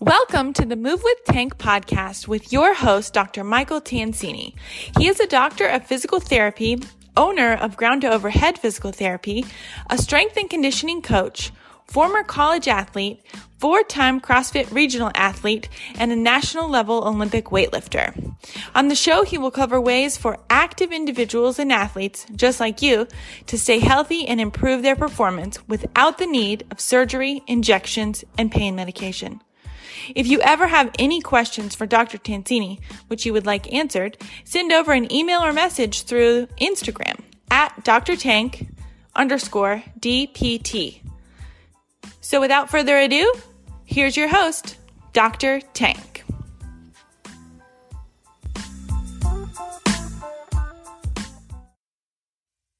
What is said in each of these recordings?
Welcome to the Move with Tank podcast with your host, Dr. Michael Tansini. He is a doctor of physical therapy, owner of Ground to Overhead Physical Therapy, a strength and conditioning coach, former college athlete, four time CrossFit regional athlete, and a national level Olympic weightlifter. On the show, he will cover ways for active individuals and athletes, just like you, to stay healthy and improve their performance without the need of surgery, injections, and pain medication. If you ever have any questions for Dr. Tansini, which you would like answered, send over an email or message through Instagram at Dr. Tank underscore DPT. So without further ado, here's your host, Dr. Tank.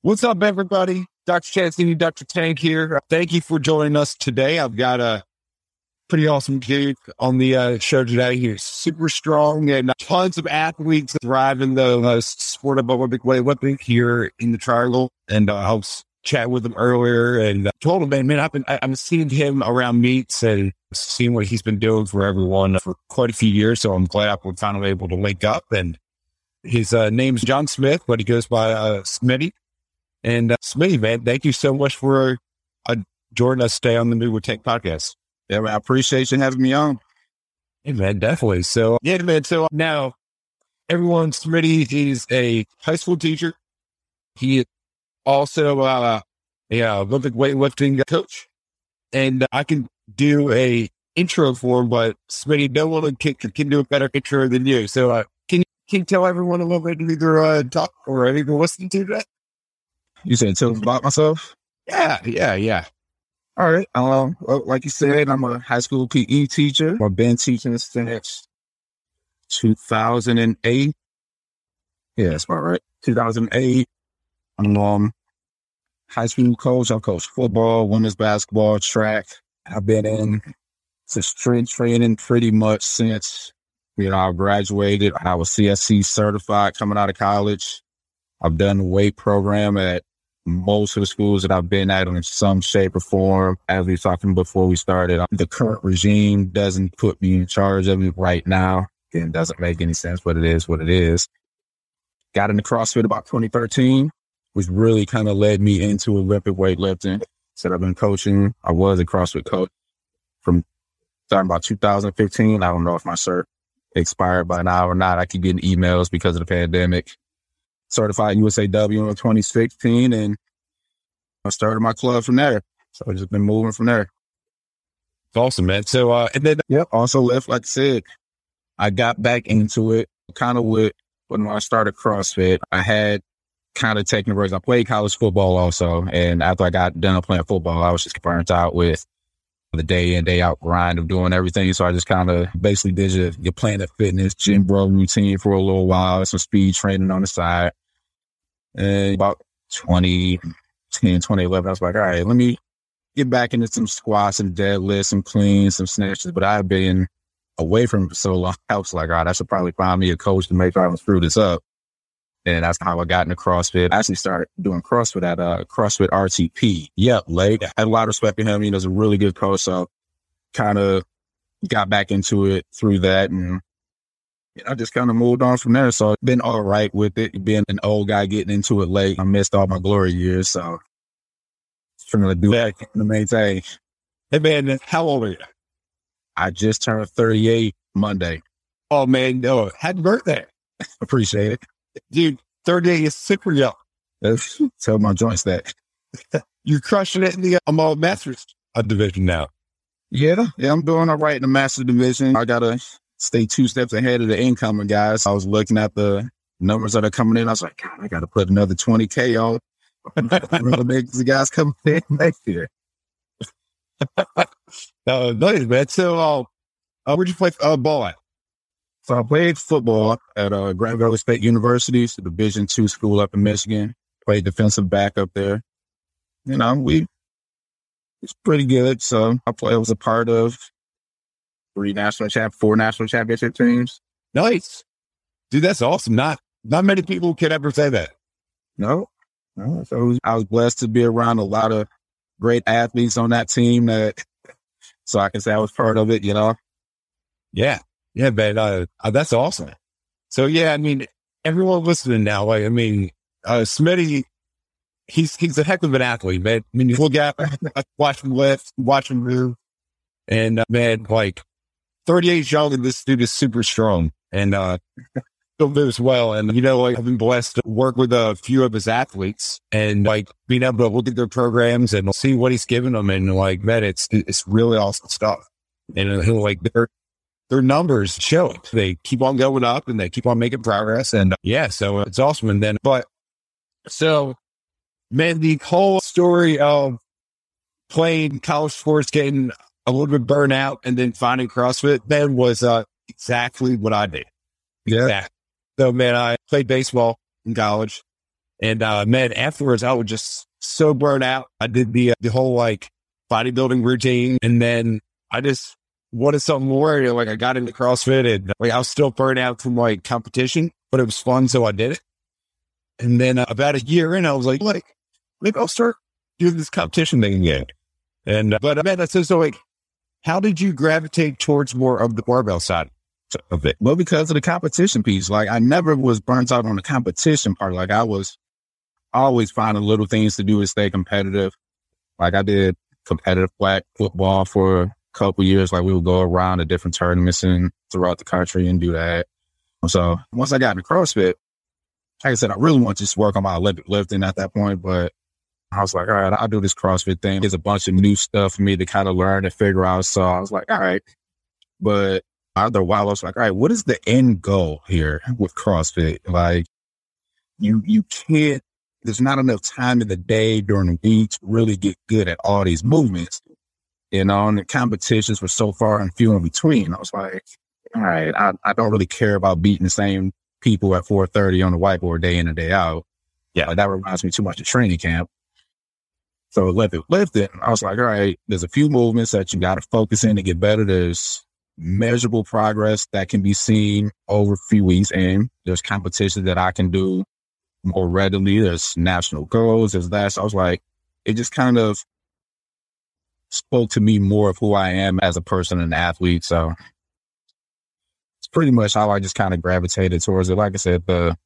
What's up, everybody? Dr. Tansini, Dr. Tank here. Thank you for joining us today. I've got a pretty awesome dude on the uh, show today. He's super strong and tons of athletes driving the uh, sport of Olympic weightlifting here in the Triangle. And uh, I was chatting with him earlier and uh, told him, man, man, I've been, I, I'm seeing him around meets and seeing what he's been doing for everyone for quite a few years. So I'm glad we're finally able to link up. And his uh, name's John Smith, but he goes by uh, Smitty. And uh, Smitty, man, thank you so much for uh, joining us today on the with Tank podcast. Yeah, man, I appreciate you having me on. Hey, man, definitely. So, yeah, man. So now everyone, Smitty is a high school teacher. He is also uh, a uh, Olympic weightlifting coach. And I can do a intro for him, but Smitty, no one can, can do a better intro than you. So, uh, can, you, can you tell everyone a little bit either uh, talk or either listen to that? You said tell about myself? Yeah, yeah, yeah. All right. Um, like you said, I'm a high school PE teacher. I've been teaching since 2008. Yeah, that's about right. 2008. I'm um high school coach. I coach football, women's basketball, track. I've been in strength training pretty much since you know I graduated. I was CSC certified coming out of college. I've done the weight program at most of the schools that I've been at in some shape or form, as we were talking before we started, um, the current regime doesn't put me in charge of it right now. It doesn't make any sense, but it is what it is. Got into CrossFit about 2013, which really kind of led me into Olympic weightlifting. Said I've been coaching. I was a CrossFit coach from starting about 2015. I don't know if my cert expired by now or not. I keep getting emails because of the pandemic certified USAW in 2016 and I started my club from there. So I've just been moving from there. It's awesome, man. So, uh, and then, yep, also left, like I said, I got back into it kind of with when I started CrossFit. I had kind of taken a break. I played college football also. And after I got done playing football, I was just burnt out with the day in, day out grind of doing everything. So I just kind of basically did your, your Planet Fitness gym bro routine for a little while, some speed training on the side. And about 2010, 2011, I was like, all right, let me get back into some squats and deadlifts, some cleans, some snatches. But I've been away from so long. I was like, all right, I should probably find me a coach to make sure I don't screw this up. And that's how I got into CrossFit. I actually started doing CrossFit at uh, CrossFit RTP. Yep, late. I had a lot of respect for him. He was a really good coach. So kind of got back into it through that. And you know, I just kind of moved on from there. So been all right with it. Being an old guy getting into it late. I missed all my glory years. So trying to do that to maintain. Hey man, how old are you? I just turned 38 Monday. Oh man, no, happy birthday. Appreciate it dude, 38 is super young. Tell my joints that. You're crushing it in the I'm all Masters division now. Yeah, yeah, I'm doing all right in the Master division. I gotta stay two steps ahead of the incoming guys. I was looking at the numbers that are coming in. I was like, God, I gotta put another 20K on. to make the guys come in next year. no, nice, man. So, uh, uh, where'd you play uh, ball at? So I played football at uh, Grand Valley State University, it's a Division two school up in Michigan. Played defensive back up there. You know, we it's pretty good. So I play was a part of three national champ, four national championship teams. Nice, dude. That's awesome. Not not many people can ever say that. No, no. So was, I was blessed to be around a lot of great athletes on that team. That so I can say I was part of it. You know, Yeah. Yeah, man. Uh, uh, that's awesome. So yeah, I mean, everyone listening now, like, I mean, uh, Smitty, he's, he's a heck of an athlete, man. I mean, look at, watch him lift, watch him move. And uh, man, like 38 young and this dude is super strong and, uh, still moves well. And, you know, like I've been blessed to work with a few of his athletes and like being able to look at their programs and see what he's giving them. And like, man, it's, it's really awesome stuff. And uh, he'll like their, their numbers show it. They keep on going up and they keep on making progress. And yeah, so it's awesome. And then, but so man, the whole story of playing college sports, getting a little bit burnt out and then finding CrossFit, then was uh, exactly what I did. Yeah. Exactly. So man, I played baseball in college and, uh, man, afterwards I was just so burnt out. I did the, uh, the whole like bodybuilding routine and then I just wanted something more. You know, like I got into CrossFit and like I was still burnt out from like competition, but it was fun. So I did it. And then uh, about a year in, I was like, like, maybe I'll start doing this competition thing again. And, uh, but man, I said so like, how did you gravitate towards more of the barbell side of it? Well, because of the competition piece, like I never was burnt out on the competition part. Like I was always finding little things to do to stay competitive. Like I did competitive flag football for couple years. Like we would go around to different tournaments and throughout the country and do that. So once I got into CrossFit, like I said, I really want to just work on my Olympic lifting at that point, but I was like, all right, I'll do this CrossFit thing. There's a bunch of new stuff for me to kind of learn and figure out. So I was like, all right. But after a while, I was like, all right, what is the end goal here with CrossFit? Like you, you can't, there's not enough time in the day during the week to really get good at all these movements. You know, and the competitions were so far and few in between. I was like, all right, I, I don't really care about beating the same people at 430 on the whiteboard day in and day out. Yeah, that reminds me too much of training camp. So Olympic lifting, I was like, all right, there's a few movements that you got to focus in to get better. There's measurable progress that can be seen over a few weeks and there's competitions that I can do more readily. There's national goals. There's that. So I was like, it just kind of spoke to me more of who I am as a person and athlete. So it's pretty much how I just kind of gravitated towards it. Like I said, the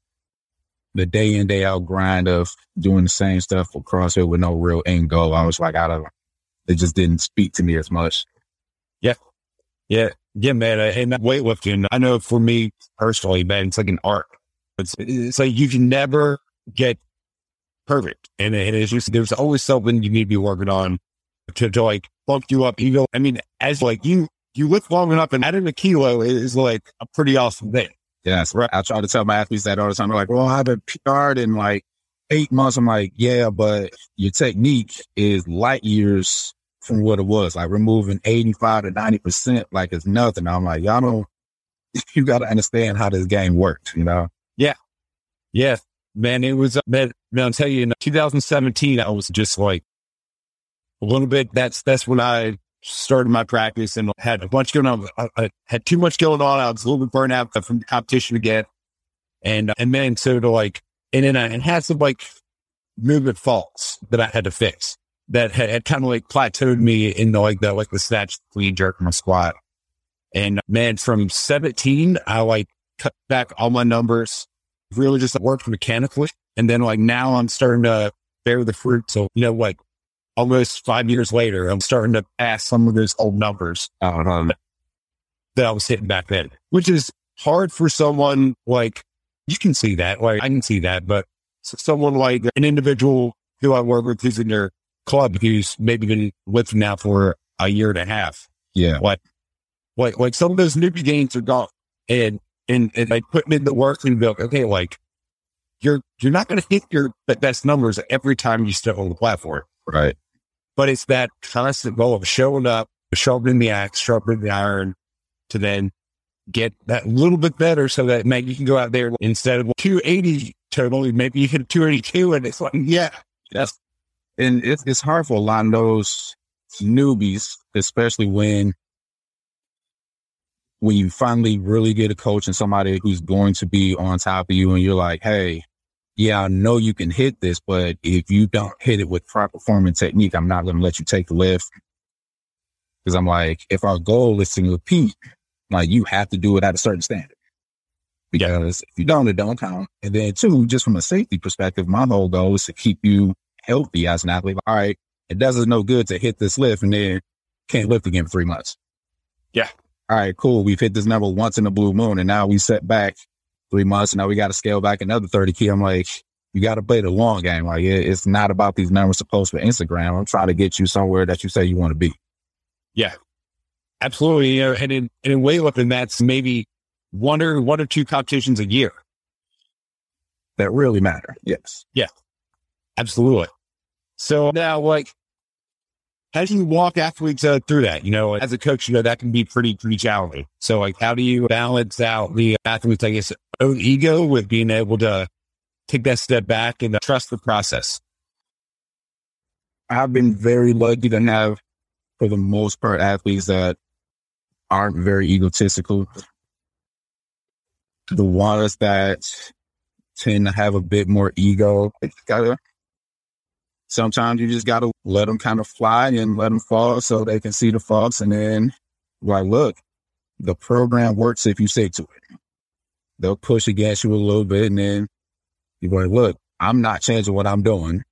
the day in, day out grind of doing the same stuff for CrossFit with no real end goal. I was like, I don't, it just didn't speak to me as much. Yeah. Yeah. Yeah, man. Uh, and weightlifting, I know for me personally, man, it's like an art. It's, it's like you can never get perfect. And, and it's just, there's always something you need to be working on to, to like bump you up. Know, I mean, as like you, you lift long enough and adding a kilo is like a pretty awesome thing. Yes. Right. I try to tell my athletes that all the time. They're like, well, I haven't PR'd in like eight months. I'm like, yeah, but your technique is light years from what it was. Like removing 85 to 90%, like it's nothing. I'm like, y'all don't, you got to understand how this game works, you know? Yeah. Yeah. Man, it was, uh, man, man, I'll tell you, in 2017, I was just like a little bit, that's, that's when I started my practice and had a bunch going on. I, I, had too much going on. I was a little bit burned out from the competition again. And, uh, and then so to like, and then I and had some like movement faults that I had to fix that had, had kind of like plateaued me in the, like the, like the snatch, clean jerk, my squat. And uh, man, from 17, I like cut back all my numbers, really just worked mechanically. And then like now I'm starting to bear the fruit. So, you know, like almost five years later, I'm starting to pass some of those old numbers out on that I was hitting back then, which is hard for someone like you can see that. Like I can see that, but someone like an individual who I work with who's in their club who's maybe been with now for a year and a half. Yeah. Like, like, like some of those newbie gains are gone and, and, and I put them in the work and be like, okay, like you're, you're not going to hit your best numbers every time you step on the platform. Right. But it's that constant goal of showing up, sharpening the axe, sharpening the iron to then get that little bit better so that maybe you can go out there instead of 280 totally, maybe you hit 282 and it's like, yeah. Yes. And it's, it's hard for a lot of those newbies, especially when, when you finally really get a coach and somebody who's going to be on top of you and you're like, Hey, yeah, I know you can hit this, but if you don't hit it with proper form and technique, I'm not going to let you take the lift. Cause I'm like, if our goal is to compete, Like you have to do it at a certain standard. Because if you don't, it don't count. And then two, just from a safety perspective, my whole goal is to keep you healthy as an athlete. All right, it does us no good to hit this lift and then can't lift again for three months. Yeah. All right, cool. We've hit this number once in a blue moon and now we set back three months. Now we got to scale back another 30 key. I'm like, you got to play the long game. Like it, it's not about these numbers supposed for Instagram. I'm trying to get you somewhere that you say you want to be. Yeah, absolutely. You know, and in, and in weightlifting, that's maybe one or one or two competitions a year that really matter. Yes. Yeah, absolutely. So now, like, how do you walk athletes uh, through that? You know, as a coach, you know, that can be pretty, pretty challenging. So like, how do you balance out the athletes, I guess, own ego with being able to take that step back and trust the process? I've been very lucky to have, for the most part, athletes that aren't very egotistical. The ones that tend to have a bit more ego, gotta, sometimes you just gotta let them kind of fly and let them fall so they can see the faults. And then, like, look, the program works if you stick to it. They'll push against you a little bit and then you're like, look, I'm not changing what I'm doing.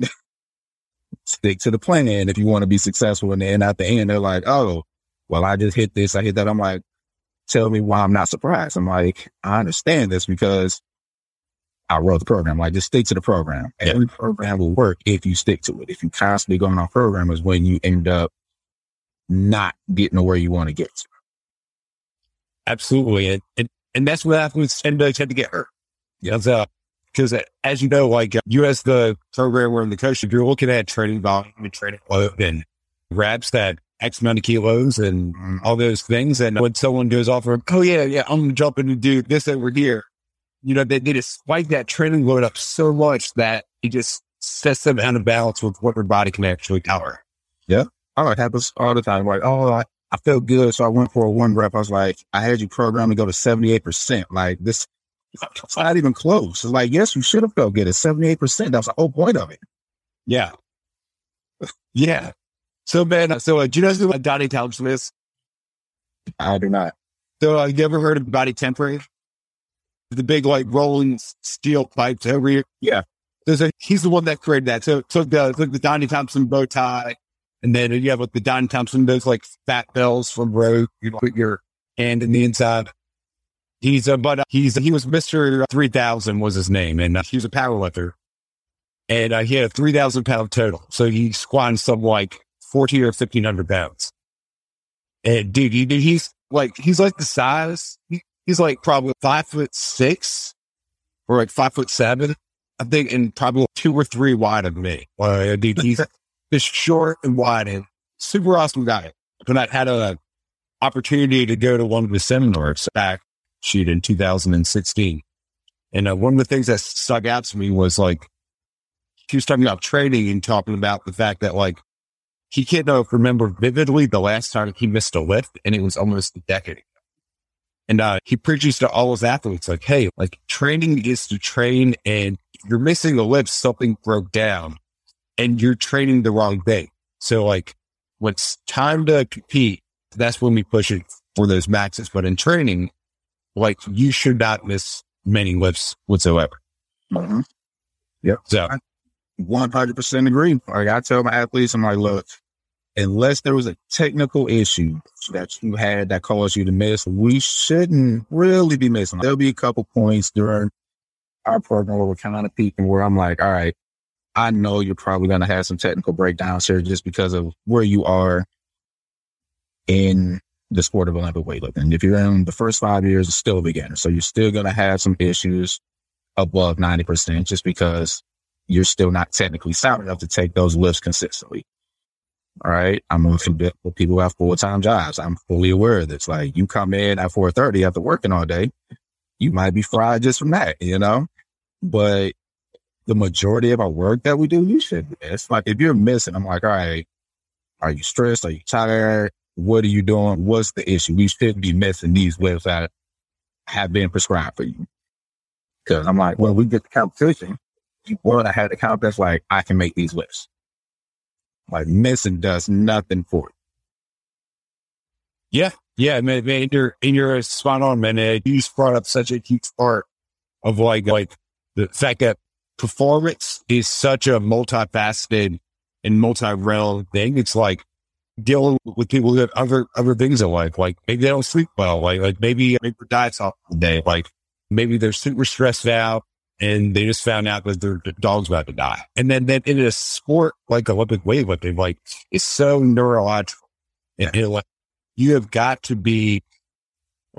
Stick to the plan if you want to be successful. And then at the end, they're like, oh, well, I just hit this, I hit that. I'm like, tell me why I'm not surprised. I'm like, I understand this because I wrote the program. Like, just stick to the program. Yeah. Every program will work if you stick to it. If you constantly going off program is when you end up not getting to where you want to get to. Absolutely. And, and, and that's what athletes tend to, tend to get hurt. Yeah. Because uh, uh, as you know, like uh, you as the programmer and the coach, if you're looking at training volume and training load and reps that X amount of kilos and mm-hmm. all those things. And when someone goes off of, oh yeah, yeah, I'm gonna jump in and do this over here. You know, they, they just spike that training load up so much that it just sets them out of balance with what their body can actually tower. Yeah. Oh, it happens all the time. Like, oh, I, I felt good. So I went for a one rep. I was like, I had you programmed to go to 78%. Like this, it's not even close. It's like, yes, you should have felt good at 78%. That was the whole point of it. Yeah. yeah. So, man, so uh, do you know who uh, Donnie Thompson is? I do not. So, uh, you ever heard of Body Tempering? The big, like, rolling steel pipes over here? Yeah. There's a, he's the one that created that. So, took the, took the Donnie Thompson bow tie. And then you have like the Donnie Thompson, those like fat bells from Rogue. You put your hand in the inside. He's a, but uh, he's, he was Mr. 3000 was his name. And uh, he was a power lifter. And uh, he had a 3,000 pound total. So he squatted some like 14 or 1500 pounds. And dude, he, he's like, he's like the size. He, he's like probably five foot six or like five foot seven. I think, and probably two or three wide of me. Uh, dude, he's short and wide and super awesome guy. But I had a opportunity to go to one of his seminars back shoot in 2016. And uh, one of the things that stuck out to me was like, he was talking about training and talking about the fact that like, he can't remember vividly the last time he missed a lift and it was almost a decade. And uh, he preaches to all his athletes like, hey, like training is to train and you're missing a lift, something broke down and you're training the wrong thing. So like when it's time to compete, that's when we push it for those maxes. But in training, like you should not miss many lifts whatsoever. Mm-hmm. Yep. So 100% agree. Like I tell my athletes, I'm like, look, unless there was a technical issue that you had that caused you to miss, we shouldn't really be missing. There'll be a couple points during our program where we're kind of peaking where I'm like, all right, I know you're probably going to have some technical breakdowns here just because of where you are in the sport of Olympic weightlifting. If you're in the first five years, it's still a beginner. So you're still going to have some issues above 90% just because you're still not technically sound enough to take those lifts consistently. All right. I'm a for people who have full time jobs. I'm fully aware of this. Like you come in at 430 after working all day, you might be fried just from that, you know, but the majority of our work that we do, you should. It's like if you're missing, I'm like, all right, are you stressed? Are you tired? What are you doing? What's the issue? We shouldn't be missing these lifts that have been prescribed for you. Cause I'm like, when we get the competition, you want to have the confidence like, I can make these lifts. Like missing does nothing for you. Yeah. Yeah, man, man you're, and you're spot on, man. You just brought up such a huge part of like, like the fact that performance is such a multifaceted and multi-realm thing. It's like dealing with people that other, other things in life. Like maybe they don't sleep well. Like, like maybe, maybe their diet's off day. Like maybe they're super stressed out and they just found out that their dog's about to die. And then, then in a sport like Olympic weightlifting, like it's so neurological. And, and like you have got to be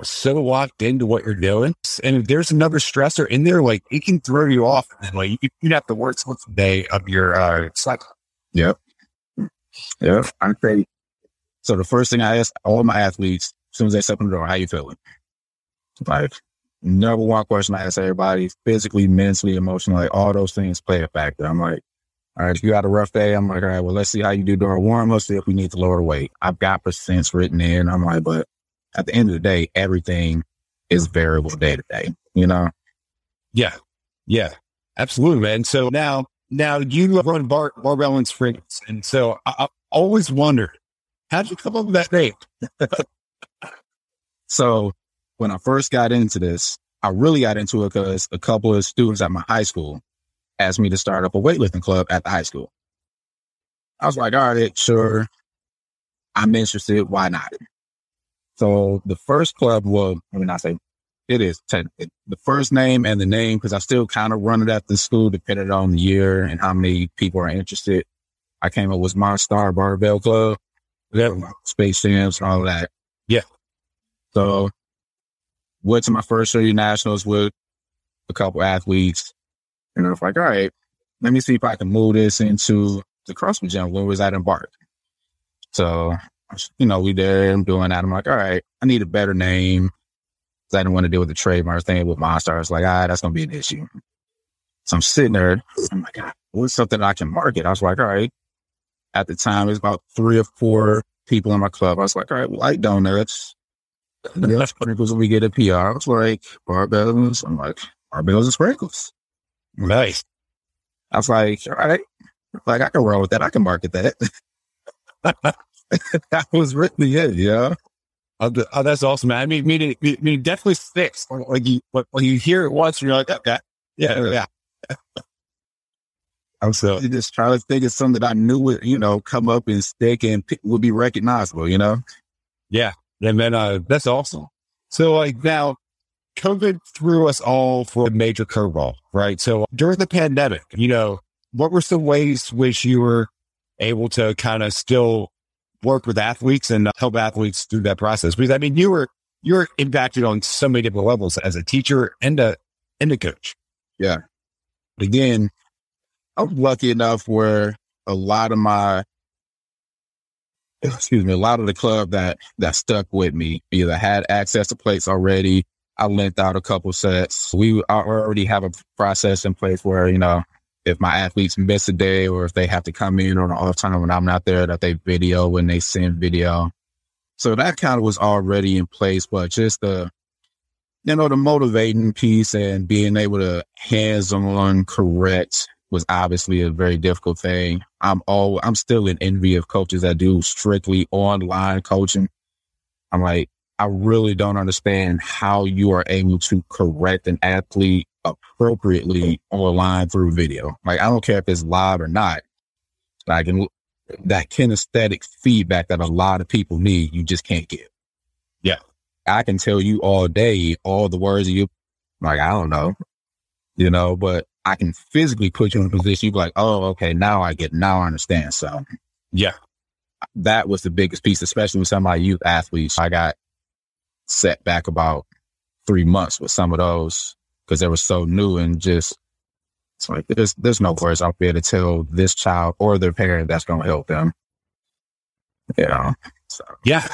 so locked into what you're doing. And if there's another stressor in there, like it can throw you off. And like you, you'd have the worst day of your uh, cycle. Yep. Yep. I'm crazy. So the first thing I ask all my athletes, as soon as they step in the door, how you feeling? Like number one question I ask everybody, physically, mentally, emotionally, like all those things play a factor. I'm like, all right, if you had a rough day, I'm like, all right, well, let's see how you do during warm up, see if we need to lower the weight. I've got percents written in. I'm like, but at the end of the day, everything is variable day to day, you know? Yeah. Yeah. Absolutely, man. So now, now you run bar, barbell and sprinkles. And so I, I always wondered, how'd you come up with that name? so when I first got into this, I really got into it because a couple of students at my high school asked me to start up a weightlifting club at the high school. I was like, all right, sure. I'm interested. Why not? So the first club was, I mean, I say it is the first name and the name because I still kind of run it at the school depending on the year and how many people are interested. I came up with Monstar Barbell Club, Space Jams all that. Yeah. So went to my first year nationals with a couple athletes. And I was like, all right, let me see if I can move this into the CrossFit gym when we was at Embark. So, you know, we there, I'm doing that. I'm like, all right, I need a better name. I didn't want to deal with the trademark thing with Monster. I was like, ah, right, that's going to be an issue. So I'm sitting there. I'm like, God, what's something I can market? I was like, all right. At the time, it's about three or four people in my club. I was like, all right, light donuts. Yeah, sprinkles we get a PR. I was like, barbells. I'm like, barbells and sprinkles. Nice. I was like, all right. Like, I can roll with that. I can market that. that was really it, yeah. Oh, oh, that's awesome, man. I mean, mean, it, mean, it definitely sticks. Like you, when you hear it once, and you're like, oh, okay, yeah, yeah. I'm so you just trying to think of something that I knew would, you know, come up and stick and would be recognizable, you know? Yeah. And then, uh, that's awesome. So like now COVID threw us all for a major curveball, right? So during the pandemic, you know, what were some ways which you were able to kind of still work with athletes and help athletes through that process? Because I mean, you were, you were impacted on so many different levels as a teacher and a, and a coach. Yeah. But again, I was lucky enough where a lot of my, excuse me, a lot of the club that, that stuck with me either had access to plates already I lent out a couple sets. We already have a process in place where, you know, if my athletes miss a day or if they have to come in on an off time when I'm not there, that they video when they send video. So that kind of was already in place, but just the, you know, the motivating piece and being able to hands on correct was obviously a very difficult thing. I'm all, I'm still in envy of coaches that do strictly online coaching. I'm like, I really don't understand how you are able to correct an athlete appropriately online through video. Like, I don't care if it's live or not. Like, that kinesthetic feedback that a lot of people need, you just can't give. Yeah. I can tell you all day, all the words of you, like, I don't know, you know, but I can physically put you in a position. You'd be like, oh, okay, now I get, now I understand. So, yeah, that was the biggest piece, especially with some of my youth athletes. I got set back about three months with some of those because they were so new and just it's like there's there's no words out there to tell this child or their parent that's gonna help them. You know. So yeah.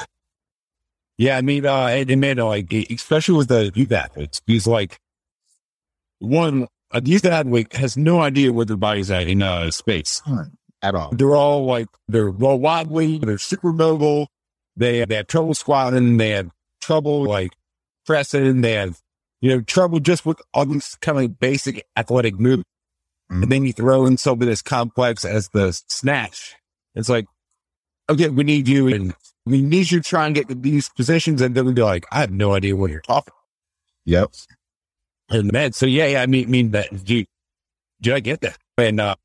Yeah, I mean, uh, it, it made like, especially with the youth athletes, because like one, a youth athlete has no idea where their body's at in uh, space at all. They're all like, they're low wobbly, they're super mobile, they, they have trouble squatting, they have trouble like pressing. They have, you know, trouble just with all these kind of basic athletic movement. Mm-hmm. And then you throw in something as complex as the snatch. It's like, okay, we need you and we need you to try and get to these positions. And then we'd be like, I have no idea what you're talking. Yep. And man, so yeah, yeah, I mean, mean that, do, do I get that? And, uh,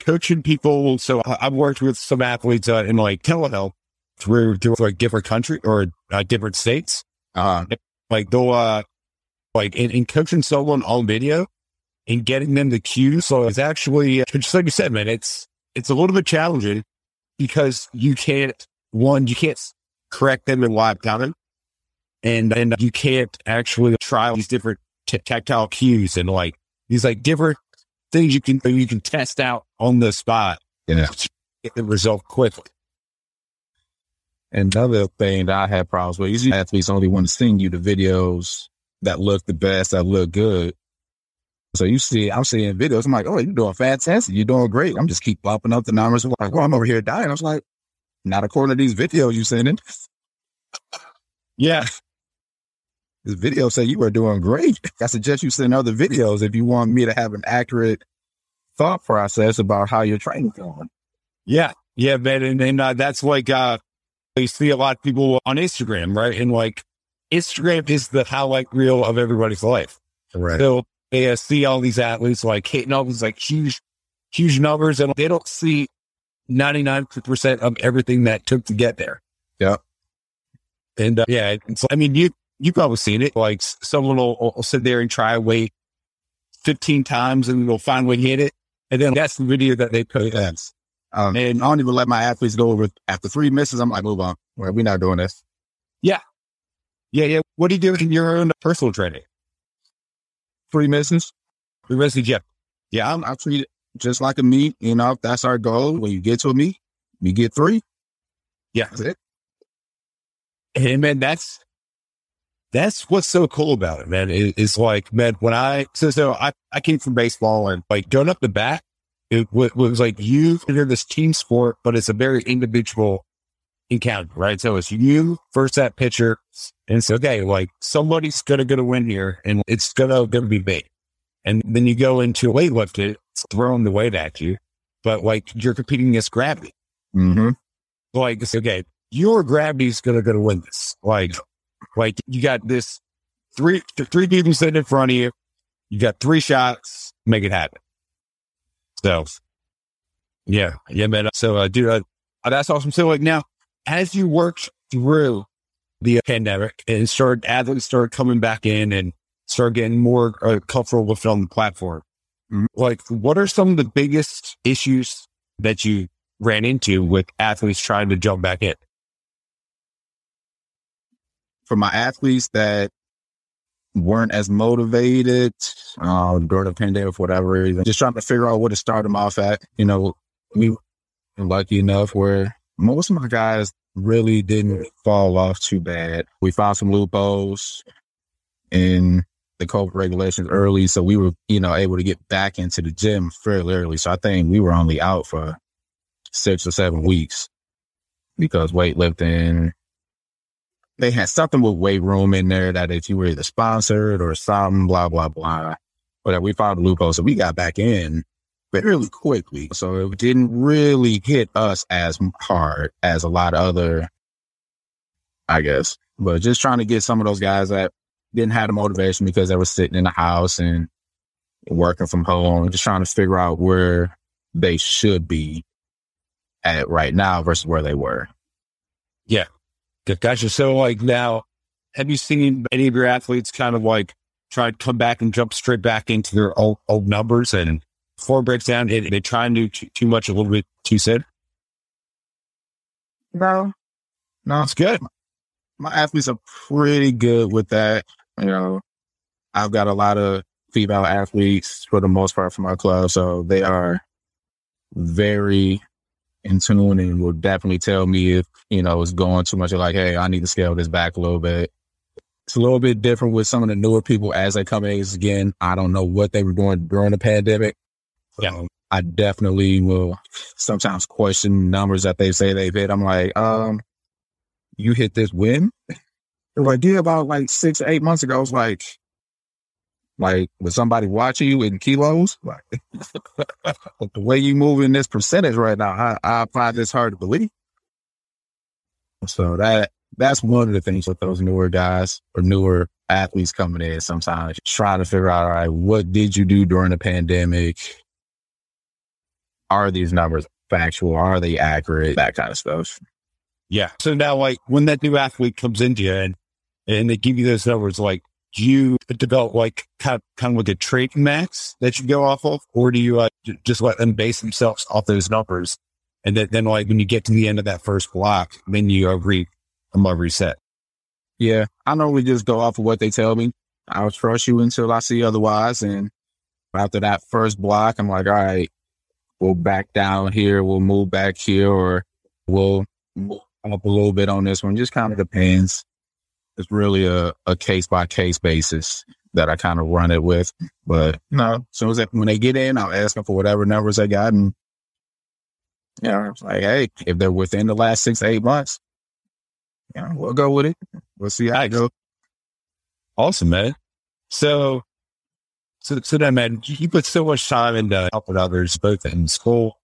coaching people. So I- I've worked with some athletes uh, in like telehealth through, through like different country or uh, different states. Uh, Like they'll, uh, like in, in coaching someone on video and getting them the cues. So it's actually, uh, just like you said, man, it's, it's a little bit challenging because you can't, one, you can't correct them in live time. And, and you can't actually try these different t- tactile cues and like these like different things you can, you can test out on the spot. Yeah. Get the result quickly. Another thing that I had problems with, usually athletes only want to send you the videos that look the best, that look good. So you see, I'm seeing videos. I'm like, oh, you're doing fantastic. You're doing great. I'm just keep popping up the numbers. I'm like, well, I'm over here dying. I was like, not according to these videos you're sending. Yeah. This video say you are doing great. I suggest you send other videos if you want me to have an accurate thought process about how your training's going. Yeah. Yeah, man. And, and uh, that's like, uh, you see a lot of people on Instagram, right? And like Instagram is the highlight reel of everybody's life. Right. So they uh, see all these athletes like hitting all these like huge, huge numbers and they don't see 99% of everything that took to get there. Yeah. And uh, yeah, it's, I mean, you, you probably seen it. Like someone will, will sit there and try weight 15 times and they'll finally hit it. And then that's the video that they post. Yes. Um, And I don't even let my athletes go over after three misses. I'm like, move on. Well, we're not doing this. yeah, yeah. Yeah. What do you do in your own personal training? Three misses. Three misses. the Yeah, I'm, I treat it just like a meet. You know, if that's our goal. When you get to a meet, you get three. Yeah. That's it. And man, that's that's what's so cool about it, man. It, it's like, man, when I so so I, I came from baseball and like going up the bat, it w- was like you consider this team sport, but it's a very individual encounter, right? So it's you versus that pitcher, and it's okay, like somebody's gonna gonna win here, and it's gonna gonna be me. And then you go into weightlifting, it's throwing the weight at you, but like you're competing against gravity Mm-hmm. like it's okay, your gravity's gonna gonna win this. Like, like you got this three three people sitting in front of you. You got three shots, make it happen. So, yeah, yeah, man. So, uh, dude, uh, that's awesome. So, like now, as you worked through the pandemic and started athletes started coming back in and start getting more uh, comfortable with it on the platform, like what are some of the biggest issues that you ran into with athletes trying to jump back in. For my athletes that weren't as motivated uh, during the pandemic for whatever reason, just trying to figure out where to start them off at. You know, we were lucky enough where most of my guys really didn't fall off too bad. We found some loopholes in the COVID regulations early, so we were, you know, able to get back into the gym fairly early. So I think we were only out for six or seven weeks because weightlifting. They had something with weight room in there that if you were either sponsored or something, blah blah blah. But we found a loophole, so we got back in fairly quickly. So it didn't really hit us as hard as a lot of other, I guess. But just trying to get some of those guys that didn't have the motivation because they were sitting in the house and working from home, just trying to figure out where they should be at right now versus where they were. Gotcha. So like now, have you seen any of your athletes kind of like try to come back and jump straight back into their old, old numbers and before it breaks down, they, they try and do too, too much a little bit too soon? No, no, it's good. my athletes are pretty good with that. You know, I've got a lot of female athletes for the most part for my club, so they are very in tune and will definitely tell me if you know it's going too much. They're like, hey, I need to scale this back a little bit. It's a little bit different with some of the newer people as they come in. Again, I don't know what they were doing during the pandemic. Yeah. Um, I definitely will sometimes question numbers that they say they've hit. I'm like, um, you hit this win? They're like, yeah, about like six, eight months ago. I was like, like, was somebody watching you in kilos? Like, the way you move in this percentage right now, I, I find this hard to believe. So that that's one of the things with those newer guys or newer athletes coming in sometimes trying to figure out, all right, what did you do during the pandemic? Are these numbers factual? Are they accurate? That kind of stuff. Yeah. So now, like, when that new athlete comes into you and, and they give you those numbers, like, do you develop like kind of, kind of like a trade max that you go off of, or do you uh, j- just let them base themselves off those numbers? And then, then like when you get to the end of that first block, then you uh, re, reset. Yeah. I normally just go off of what they tell me. I'll trust you until I see otherwise. And after that first block, I'm like, all right, we'll back down here. We'll move back here or we'll move up a little bit on this one. Just kind of depends. It's really a, a case by case basis that I kind of run it with. But no, as soon as they, when they get in, I'll ask them for whatever numbers they got. And, you know, it's like, hey, if they're within the last six, eight months, you know, we'll go with it. We'll see how it goes. Awesome, man. So, so, so then, man, you put so much time into helping others, both in school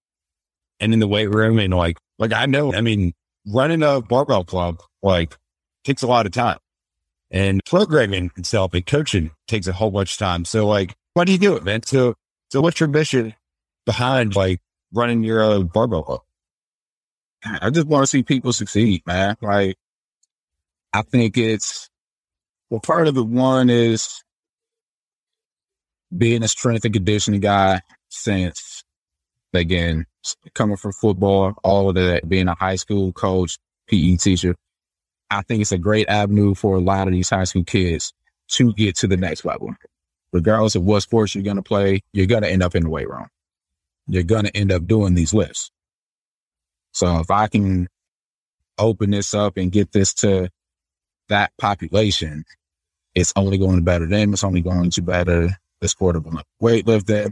and in the weight room. And like, like I know, I mean, running a barbell club, like takes a lot of time and programming itself and coaching takes a whole bunch of time. So like, why do you do it, man? So, so what's your mission behind like running your uh, barbell club? I just want to see people succeed, man. Like, I think it's, well, part of it, one is being a strength and conditioning guy since, again, coming from football, all of that, being a high school coach, PE teacher. I think it's a great avenue for a lot of these high school kids to get to the next level. Regardless of what sports you're going to play, you're going to end up in the weight room. You're going to end up doing these lifts. So if I can open this up and get this to that population, it's only going to better them. It's only going to better the sport of weightlifting.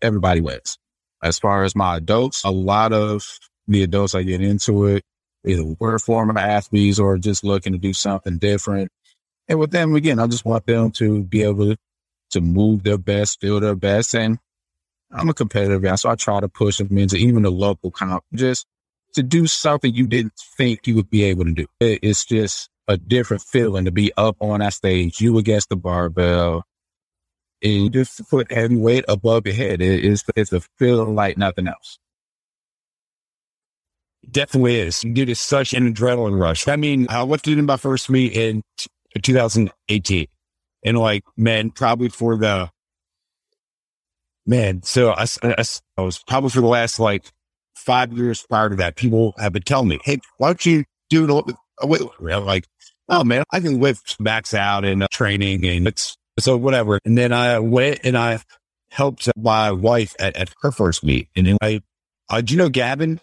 Everybody wins. As far as my adults, a lot of the adults I get into it, either we're former athletes or just looking to do something different. And with them, again, I just want them to be able to move their best, feel their best. And I'm a competitive guy, so I try to push them into even the local comp, just to do something you didn't think you would be able to do. It's just a different feeling to be up on that stage, you against the barbell, and just put heavy weight above your head. it's, it's a feeling like nothing else. Definitely is. You get such an adrenaline rush. I mean, I went to my first meet in 2018 and like, man, probably for the, man, so I, I, I was probably for the last like five years prior to that, people have been telling me, Hey, why don't you do a little bit? I'm like, oh man, I can lift max out in uh, training and it's so whatever. And then I went and I helped my wife at, at her first meet. And then I, uh, do you know Gavin?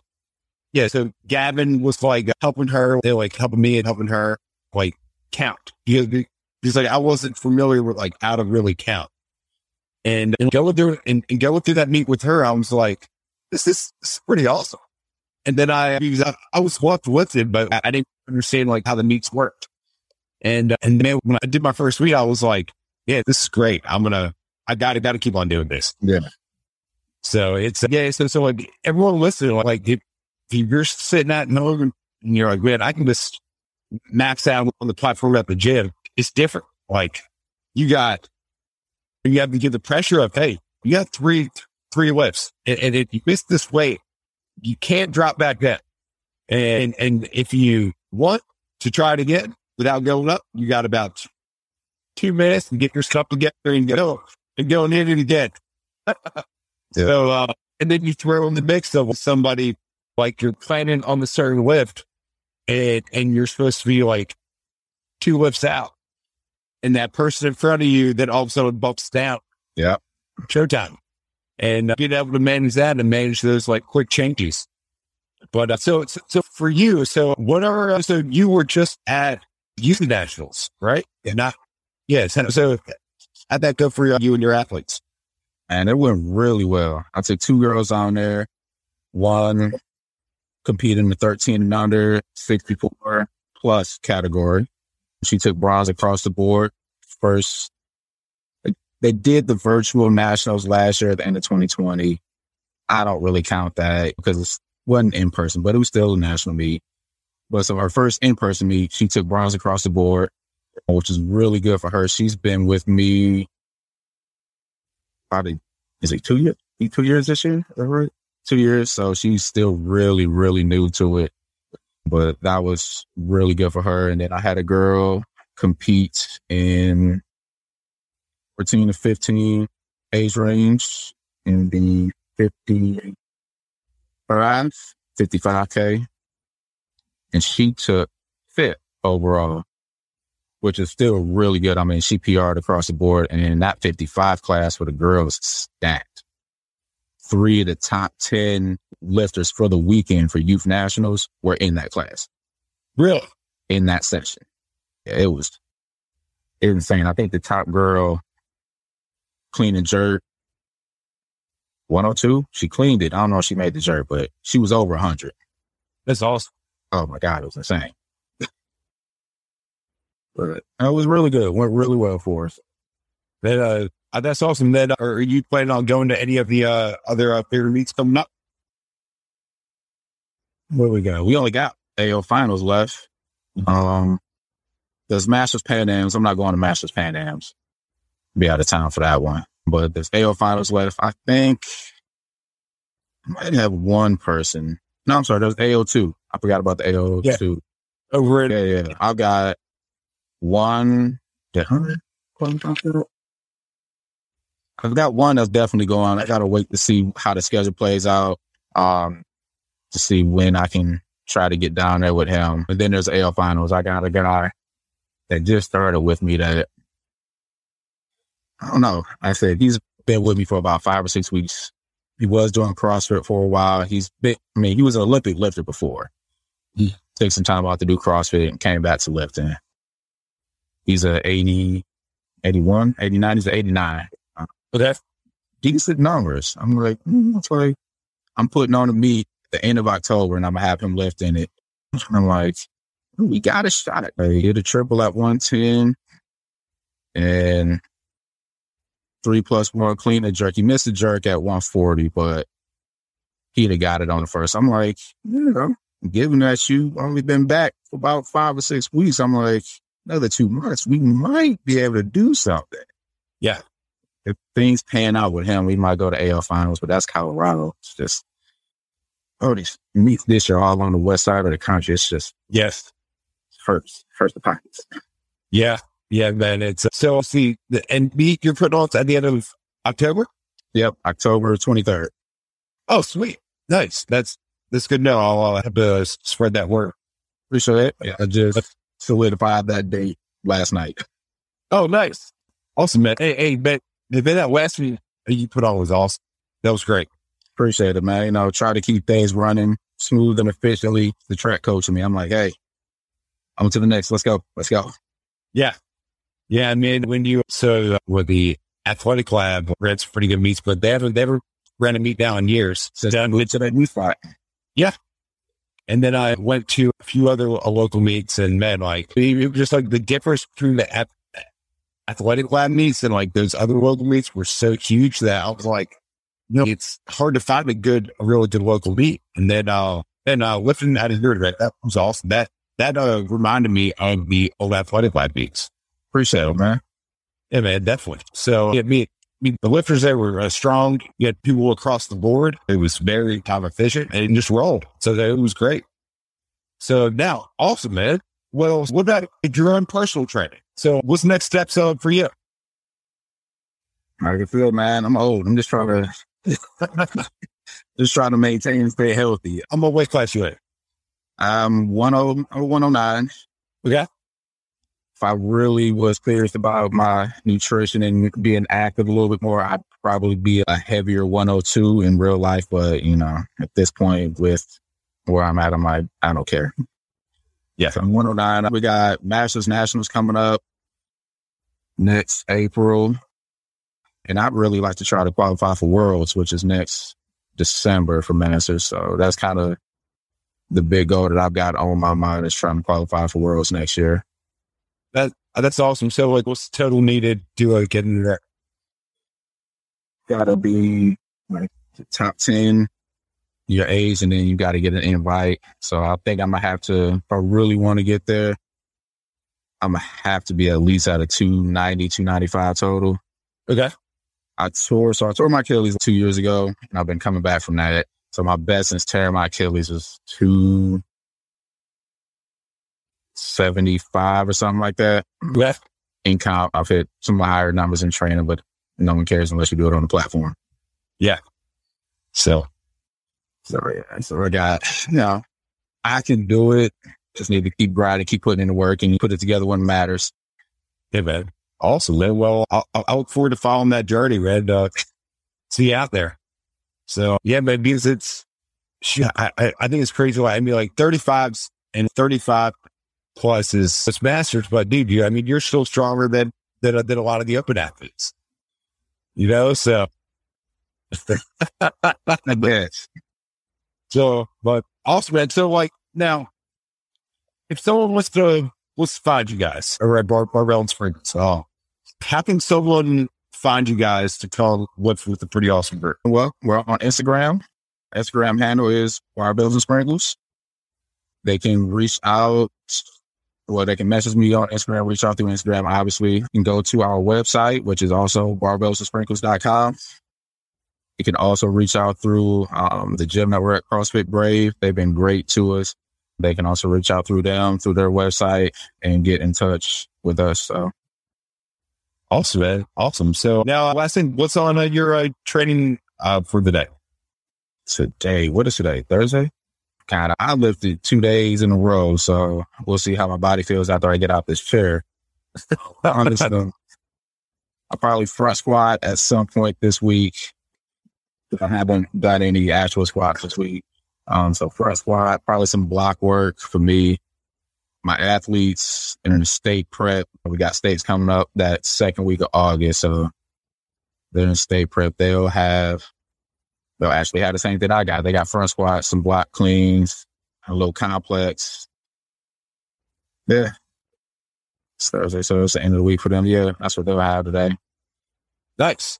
Yeah. So Gavin was like helping her, they like helping me and helping her like count. He, he's like, I wasn't familiar with like how to really count. And, and going through and, and going through that meet with her, I was like, this is, this is pretty awesome. And then I, I, I was walked with it, but I, I didn't understand like how the meets worked. And, and then when I did my first meet, I was like, yeah, this is great. I'm going to, I got to, got to keep on doing this. Yeah. So it's, yeah. So, so like everyone listening, like if you're sitting at home and you're like, man, I can just max out on the platform at the gym. It's different. Like you got, you have to get the pressure of, Hey, you got three, three lifts and, and if you miss this weight, you can't drop back down. And, and if you want to try it again without going up, you got about two minutes to get your stuff together and go and go and hit it again. yeah. So, uh, and then you throw in the mix of somebody like you're planning on the certain lift and, and you're supposed to be like two lifts out and that person in front of you that all of a sudden bumps down. Yeah. Showtime and uh, being able to manage that and manage those like quick changes. But uh, so, so for you, so what are, uh, so you were just at youth nationals, right? Yeah. Not, yes. Yeah, so, so how'd that go for you and your athletes? And it went really well. I took two girls on there. One competed in the 13 and under 64 plus category. She took bronze across the board. First they did the virtual nationals last year at the end of 2020. I don't really count that because it wasn't in person, but it was still a national meet. But so our first in person meet, she took bronze across the board, which is really good for her. She's been with me probably is it two years? Two years this year? Right? Two years. So she's still really, really new to it. But that was really good for her. And then I had a girl compete in 14 to 15 age range in the 55, 55K. And she took fifth overall, which is still really good. I mean, she PR'd across the board. And in that 55 class for the girls, stacked. Three of the top 10 lifters for the weekend for youth nationals were in that class. Really? In that section. Yeah, it was insane. I think the top girl clean and jerk 102. She cleaned it. I don't know if she made the jerk, but she was over 100. That's awesome. Oh my God, it was insane. but it was really good. Went really well for us. That, uh, uh that's awesome. Then, uh, are you planning on going to any of the uh, other uh, favorite meets coming up? Where we go? We only got AO finals left. Um, there's Masters Pan Ams. I'm not going to Masters Pan Ams. Be out of town for that one. But there's AO finals left. I think I might have one person. No, I'm sorry. There's AO2. I forgot about the AO2. Yeah. Over it. Yeah, yeah. I've got one. I've got one that's definitely going. I got to wait to see how the schedule plays out. Um, to see when I can try to get down there with him. But then there's AO finals. I got a guy that just started with me that I don't know. I said he's been with me for about five or six weeks. He was doing CrossFit for a while. He's been, I mean, he was an Olympic lifter before. He took some time out to do CrossFit and came back to lifting. He's a 80, 81, 89. He's an 89. But that's decent numbers. I'm like, mm, that's like, I'm putting on a meet the end of October and I'm gonna have him left lifting it. I'm like, we got a shot at it. He did a triple at 110 and three plus one clean a jerk. He missed a jerk at 140, but he'd have got it on the first. I'm like, know, given that you only been back for about five or six weeks, I'm like, another two months, we might be able to do something. Yeah. If things pan out with him, we might go to AO finals, but that's Colorado. It's just, oh, these meets this year all on the west side of the country. It's just, yes, hurts, hurts the pockets. Yeah. Yeah, man. It's uh, so see the and meet you're putting on at the end of October. Yep, October 23rd. Oh, sweet, nice. That's that's good. No, I'll, I'll have to spread that word. Appreciate it. Yeah, I just solidified that date last night. Oh, nice, awesome, man. Hey, hey, man, man that last week you put on was awesome. That was great. Appreciate it, man. You know, try to keep things running smooth and efficiently. The track coach me, I'm like, hey, I'm to the next. Let's go. Let's go. Yeah, yeah, I mean, when you, so uh, with the athletic lab, ran some pretty good meets, but they haven't, they never ran a meet now in years. So done with that new fight. Yeah. And then I went to a few other uh, local meets and man, like, it was just like the difference between the athletic lab meets and like those other local meets were so huge that I was like, you know, it's hard to find a good, a really good local meet. And then, uh, and, uh, lifting out of here, that was awesome. That, that, uh, reminded me of the old athletic lab meets. Appreciate it, man. Yeah, man, definitely. So, yeah, me, me the lifters there were uh, strong. You had people across the board. It was very time efficient and just rolled. So that, it was great. So now, awesome, man. Well, what about your own personal training? So what's the next steps up for you? I can feel, man. I'm old. I'm just trying to, just trying to maintain and stay healthy. I'm a weight class you in? I'm 109. Okay if I really was serious about my nutrition and being active a little bit more, I'd probably be a heavier 102 in real life. But, you know, at this point with where I'm at, I'm like, I don't care. Yeah. I'm 109. We got Masters Nationals coming up next April. And I'd really like to try to qualify for Worlds, which is next December for Masters. So that's kind of the big goal that I've got on my mind is trying to qualify for Worlds next year. That that's awesome. So, like, what's the total needed to uh, get into that? Gotta be like the top ten your age and then you got to get an invite. So I think I'm gonna have to, if I really want to get there, I'm gonna have to be at least at a 290, 295 total. Okay. I tore, so I tore my Achilles two years ago and I've been coming back from that. So my best since tearing my Achilles was 275 or something like that. Yeah. In comp, I've hit some higher numbers in training, but no one cares unless you do it on the platform. Yeah. So So yeah, so I got, you know, I can do it. Just need to keep grinding, keep putting in the work and put it together when it matters. yeah, man. Awesome, man. Well, I'll, I'll look forward to following that journey, Red. Uh, see you out there. So yeah, man, because it's, I, I, I think it's crazy. I mean, like 35s and 35 plus is it's masters, but dude, you, I mean, you're still stronger than, than, than a lot of the open athletes, you know? So, Yes. So, but awesome, man. So like now, if someone wants to, let's find you guys or at Bar, Barbell and Sprinkles, oh, how can someone find you guys to come with, with the pretty awesome group? Well, we're on Instagram. Instagram handle is Barbells and Sprinkles. They can reach out. Well, they can message me on Instagram, reach out through Instagram. Obviously, you can go to our website, which is also barbellsandsprinkles.com. You can also reach out through um, the gym that we're at CrossFit Brave. They've been great to us. They can also reach out through them, through their website, and get in touch with us. So, Awesome, man. Awesome. So now, last thing, what's on uh, your uh, training uh, for the day? today, what is today? Thursday? Kind of, I lifted two days in a row, so we'll see how my body feels after I get out this chair. Honestly, I'll probably front squat at some point this week. I haven't done any actual squats this week. Um, so front squat, probably some block work for me. My athletes in state prep. We got states coming up that second week of August. So they're in state prep. They'll have they'll actually have the same thing I got. They got front squats, some block cleans, a little complex. Yeah. It's Thursday, so it's the end of the week for them. Yeah, that's what they'll have today. Nice.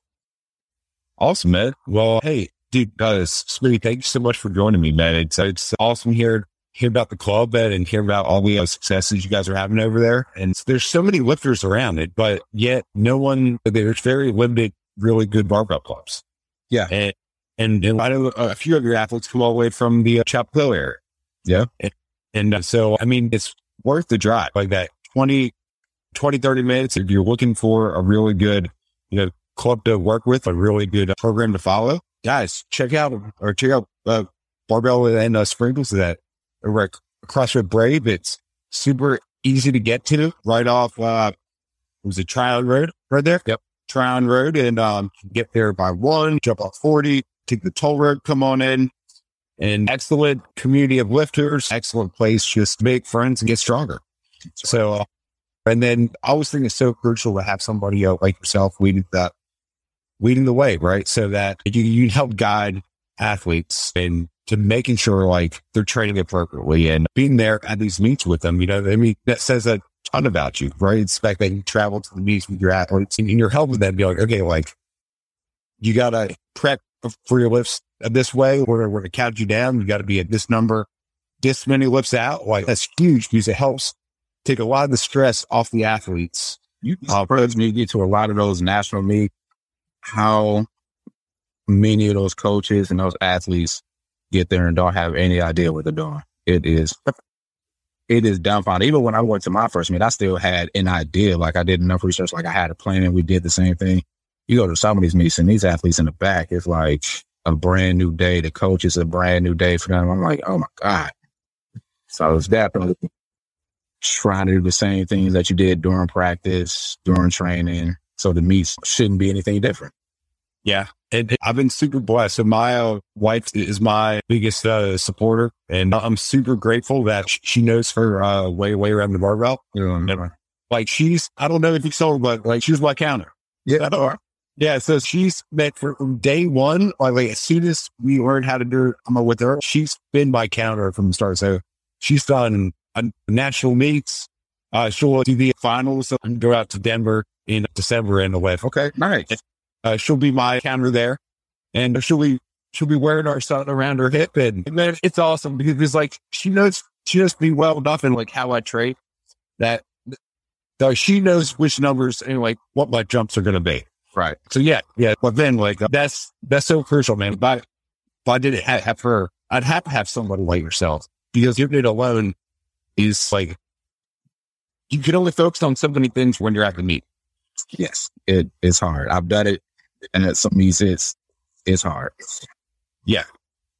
Awesome, man. Well, hey, dude, guys, Smitty, thank you so much for joining me, man. It's, it's awesome here, hear about the club, man, and hear about all the uh, successes you guys are having over there. And there's so many lifters around it, but yet no one, there's very limited, really good barbell clubs. Yeah. And, and, and I know a few of your athletes come all the way from the uh, Chapel Hill area. Yeah. And, and uh, so, I mean, it's worth the drive, like that 20, 20, 30 minutes. If you're looking for a really good, you know, club to work with, a really good uh, program to follow, guys, check out or check out uh, Barbell and uh, Sprinkles that over at CrossFit Brave. It's super easy to get to right off, uh, it was a Tryon Road right there. Yep. Tryon Road and, um, get there by one, jump off 40, take the toll road, come on in and excellent community of lifters, excellent place just to make friends and get stronger. So, uh, and then I always think it's so crucial to have somebody uh, like yourself leading the, leading the way, right? So that you, you help guide athletes and to making sure like they're training appropriately and being there at these meets with them. You know, I mean, that says a ton about you, right? It's the fact that you travel to the meets with your athletes and you're helping them be like, okay, like you got to prep for your lifts this way. We're, we're going to count you down. You got to be at this number, this many lifts out. Like that's huge because it helps take a lot of the stress off the athletes. You uh, me to get to a lot of those national meet, how many of those coaches and those athletes get there and don't have any idea what they're doing. It is, it is dumbfounding. Even when I went to my first meet, I still had an idea. Like I did enough research, like I had a plan and we did the same thing. You go to some of these meets and these athletes in the back, it's like a brand new day. The coach is a brand new day for them. I'm like, oh my God. So it's definitely trying to do the same things that you did during practice, during training. So the meets shouldn't be anything different. Yeah. And I've been super blessed. So my uh, wife is my biggest uh, supporter and I'm super grateful that she knows her uh, way, way around the barbell. Um, Like she's, I don't know if you saw her, but like she's my counter. yeah. Yeah. So she's met for from day one. Like, as soon as we learned how to do it, I'm with her. She's been my counter from the start. So she's done uh, national meets. Uh, she'll do the finals and go out to Denver in December and the West. Okay. Nice. Uh, she'll be my counter there and she'll be she'll be wearing our son around her hip. And, and man, it's awesome because it's like, she knows, she knows me well enough and like how I train that so she knows which numbers and like what my jumps are going to be. Right. So yeah, yeah. But then like that's, that's so crucial, man. If I, if I didn't have, have her, I'd have to have someone like yourself because doing it alone is like, you can only focus on so many things when you're at the meet. Yes. It is hard. I've done it and at some meets it's, it's hard. Yeah.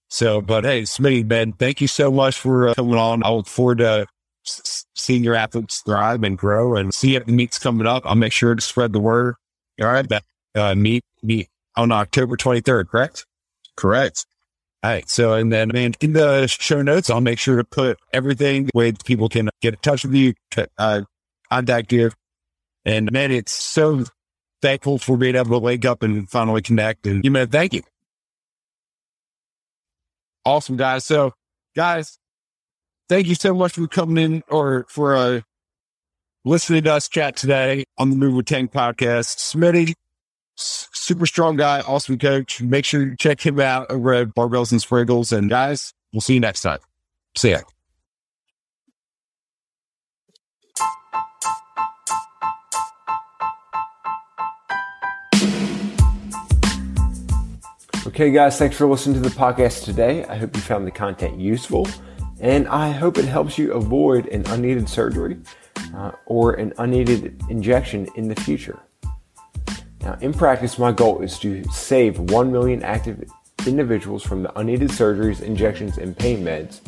So, but hey, Smitty, man, thank you so much for uh, coming on. I look forward to s- seeing your athletes thrive and grow and see if the meet's coming up. I'll make sure to spread the word. All right. That, uh, meet, meet on October 23rd, correct? Correct. All right. So, and then, man, in the show notes, I'll make sure to put everything the way people can get in touch with you, uh, contact you. And man, it's so thankful for being able to wake up and finally connect. And you man, thank you. Awesome, guys. So, guys, thank you so much for coming in or for uh, listening to us chat today on the Move with Tank podcast. Smitty, super strong guy, awesome coach. Make sure you check him out over at Barbells and Sprinkles. And guys, we'll see you next time. See ya. Okay, guys, thanks for listening to the podcast today. I hope you found the content useful, and I hope it helps you avoid an unneeded surgery uh, or an unneeded injection in the future. Now, in practice, my goal is to save 1 million active individuals from the unneeded surgeries, injections, and pain meds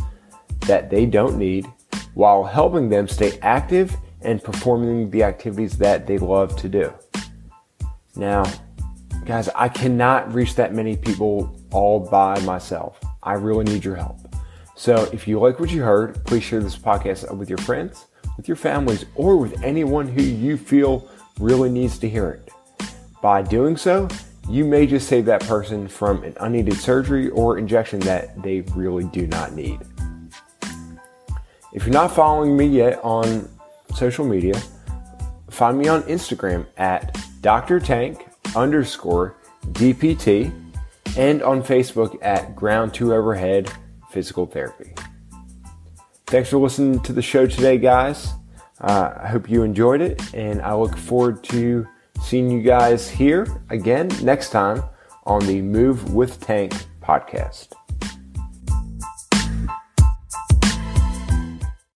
that they don't need while helping them stay active and performing the activities that they love to do. Now, guys, I cannot reach that many people all by myself. I really need your help. So if you like what you heard, please share this podcast with your friends, with your families, or with anyone who you feel really needs to hear it. By doing so, you may just save that person from an unneeded surgery or injection that they really do not need. If you're not following me yet on social media, find me on Instagram at Dr. Tank underscore DPT and on Facebook at Ground to Overhead Physical Therapy. Thanks for listening to the show today, guys. Uh, I hope you enjoyed it, and I look forward to seeing you guys here again next time on the Move with Tank podcast.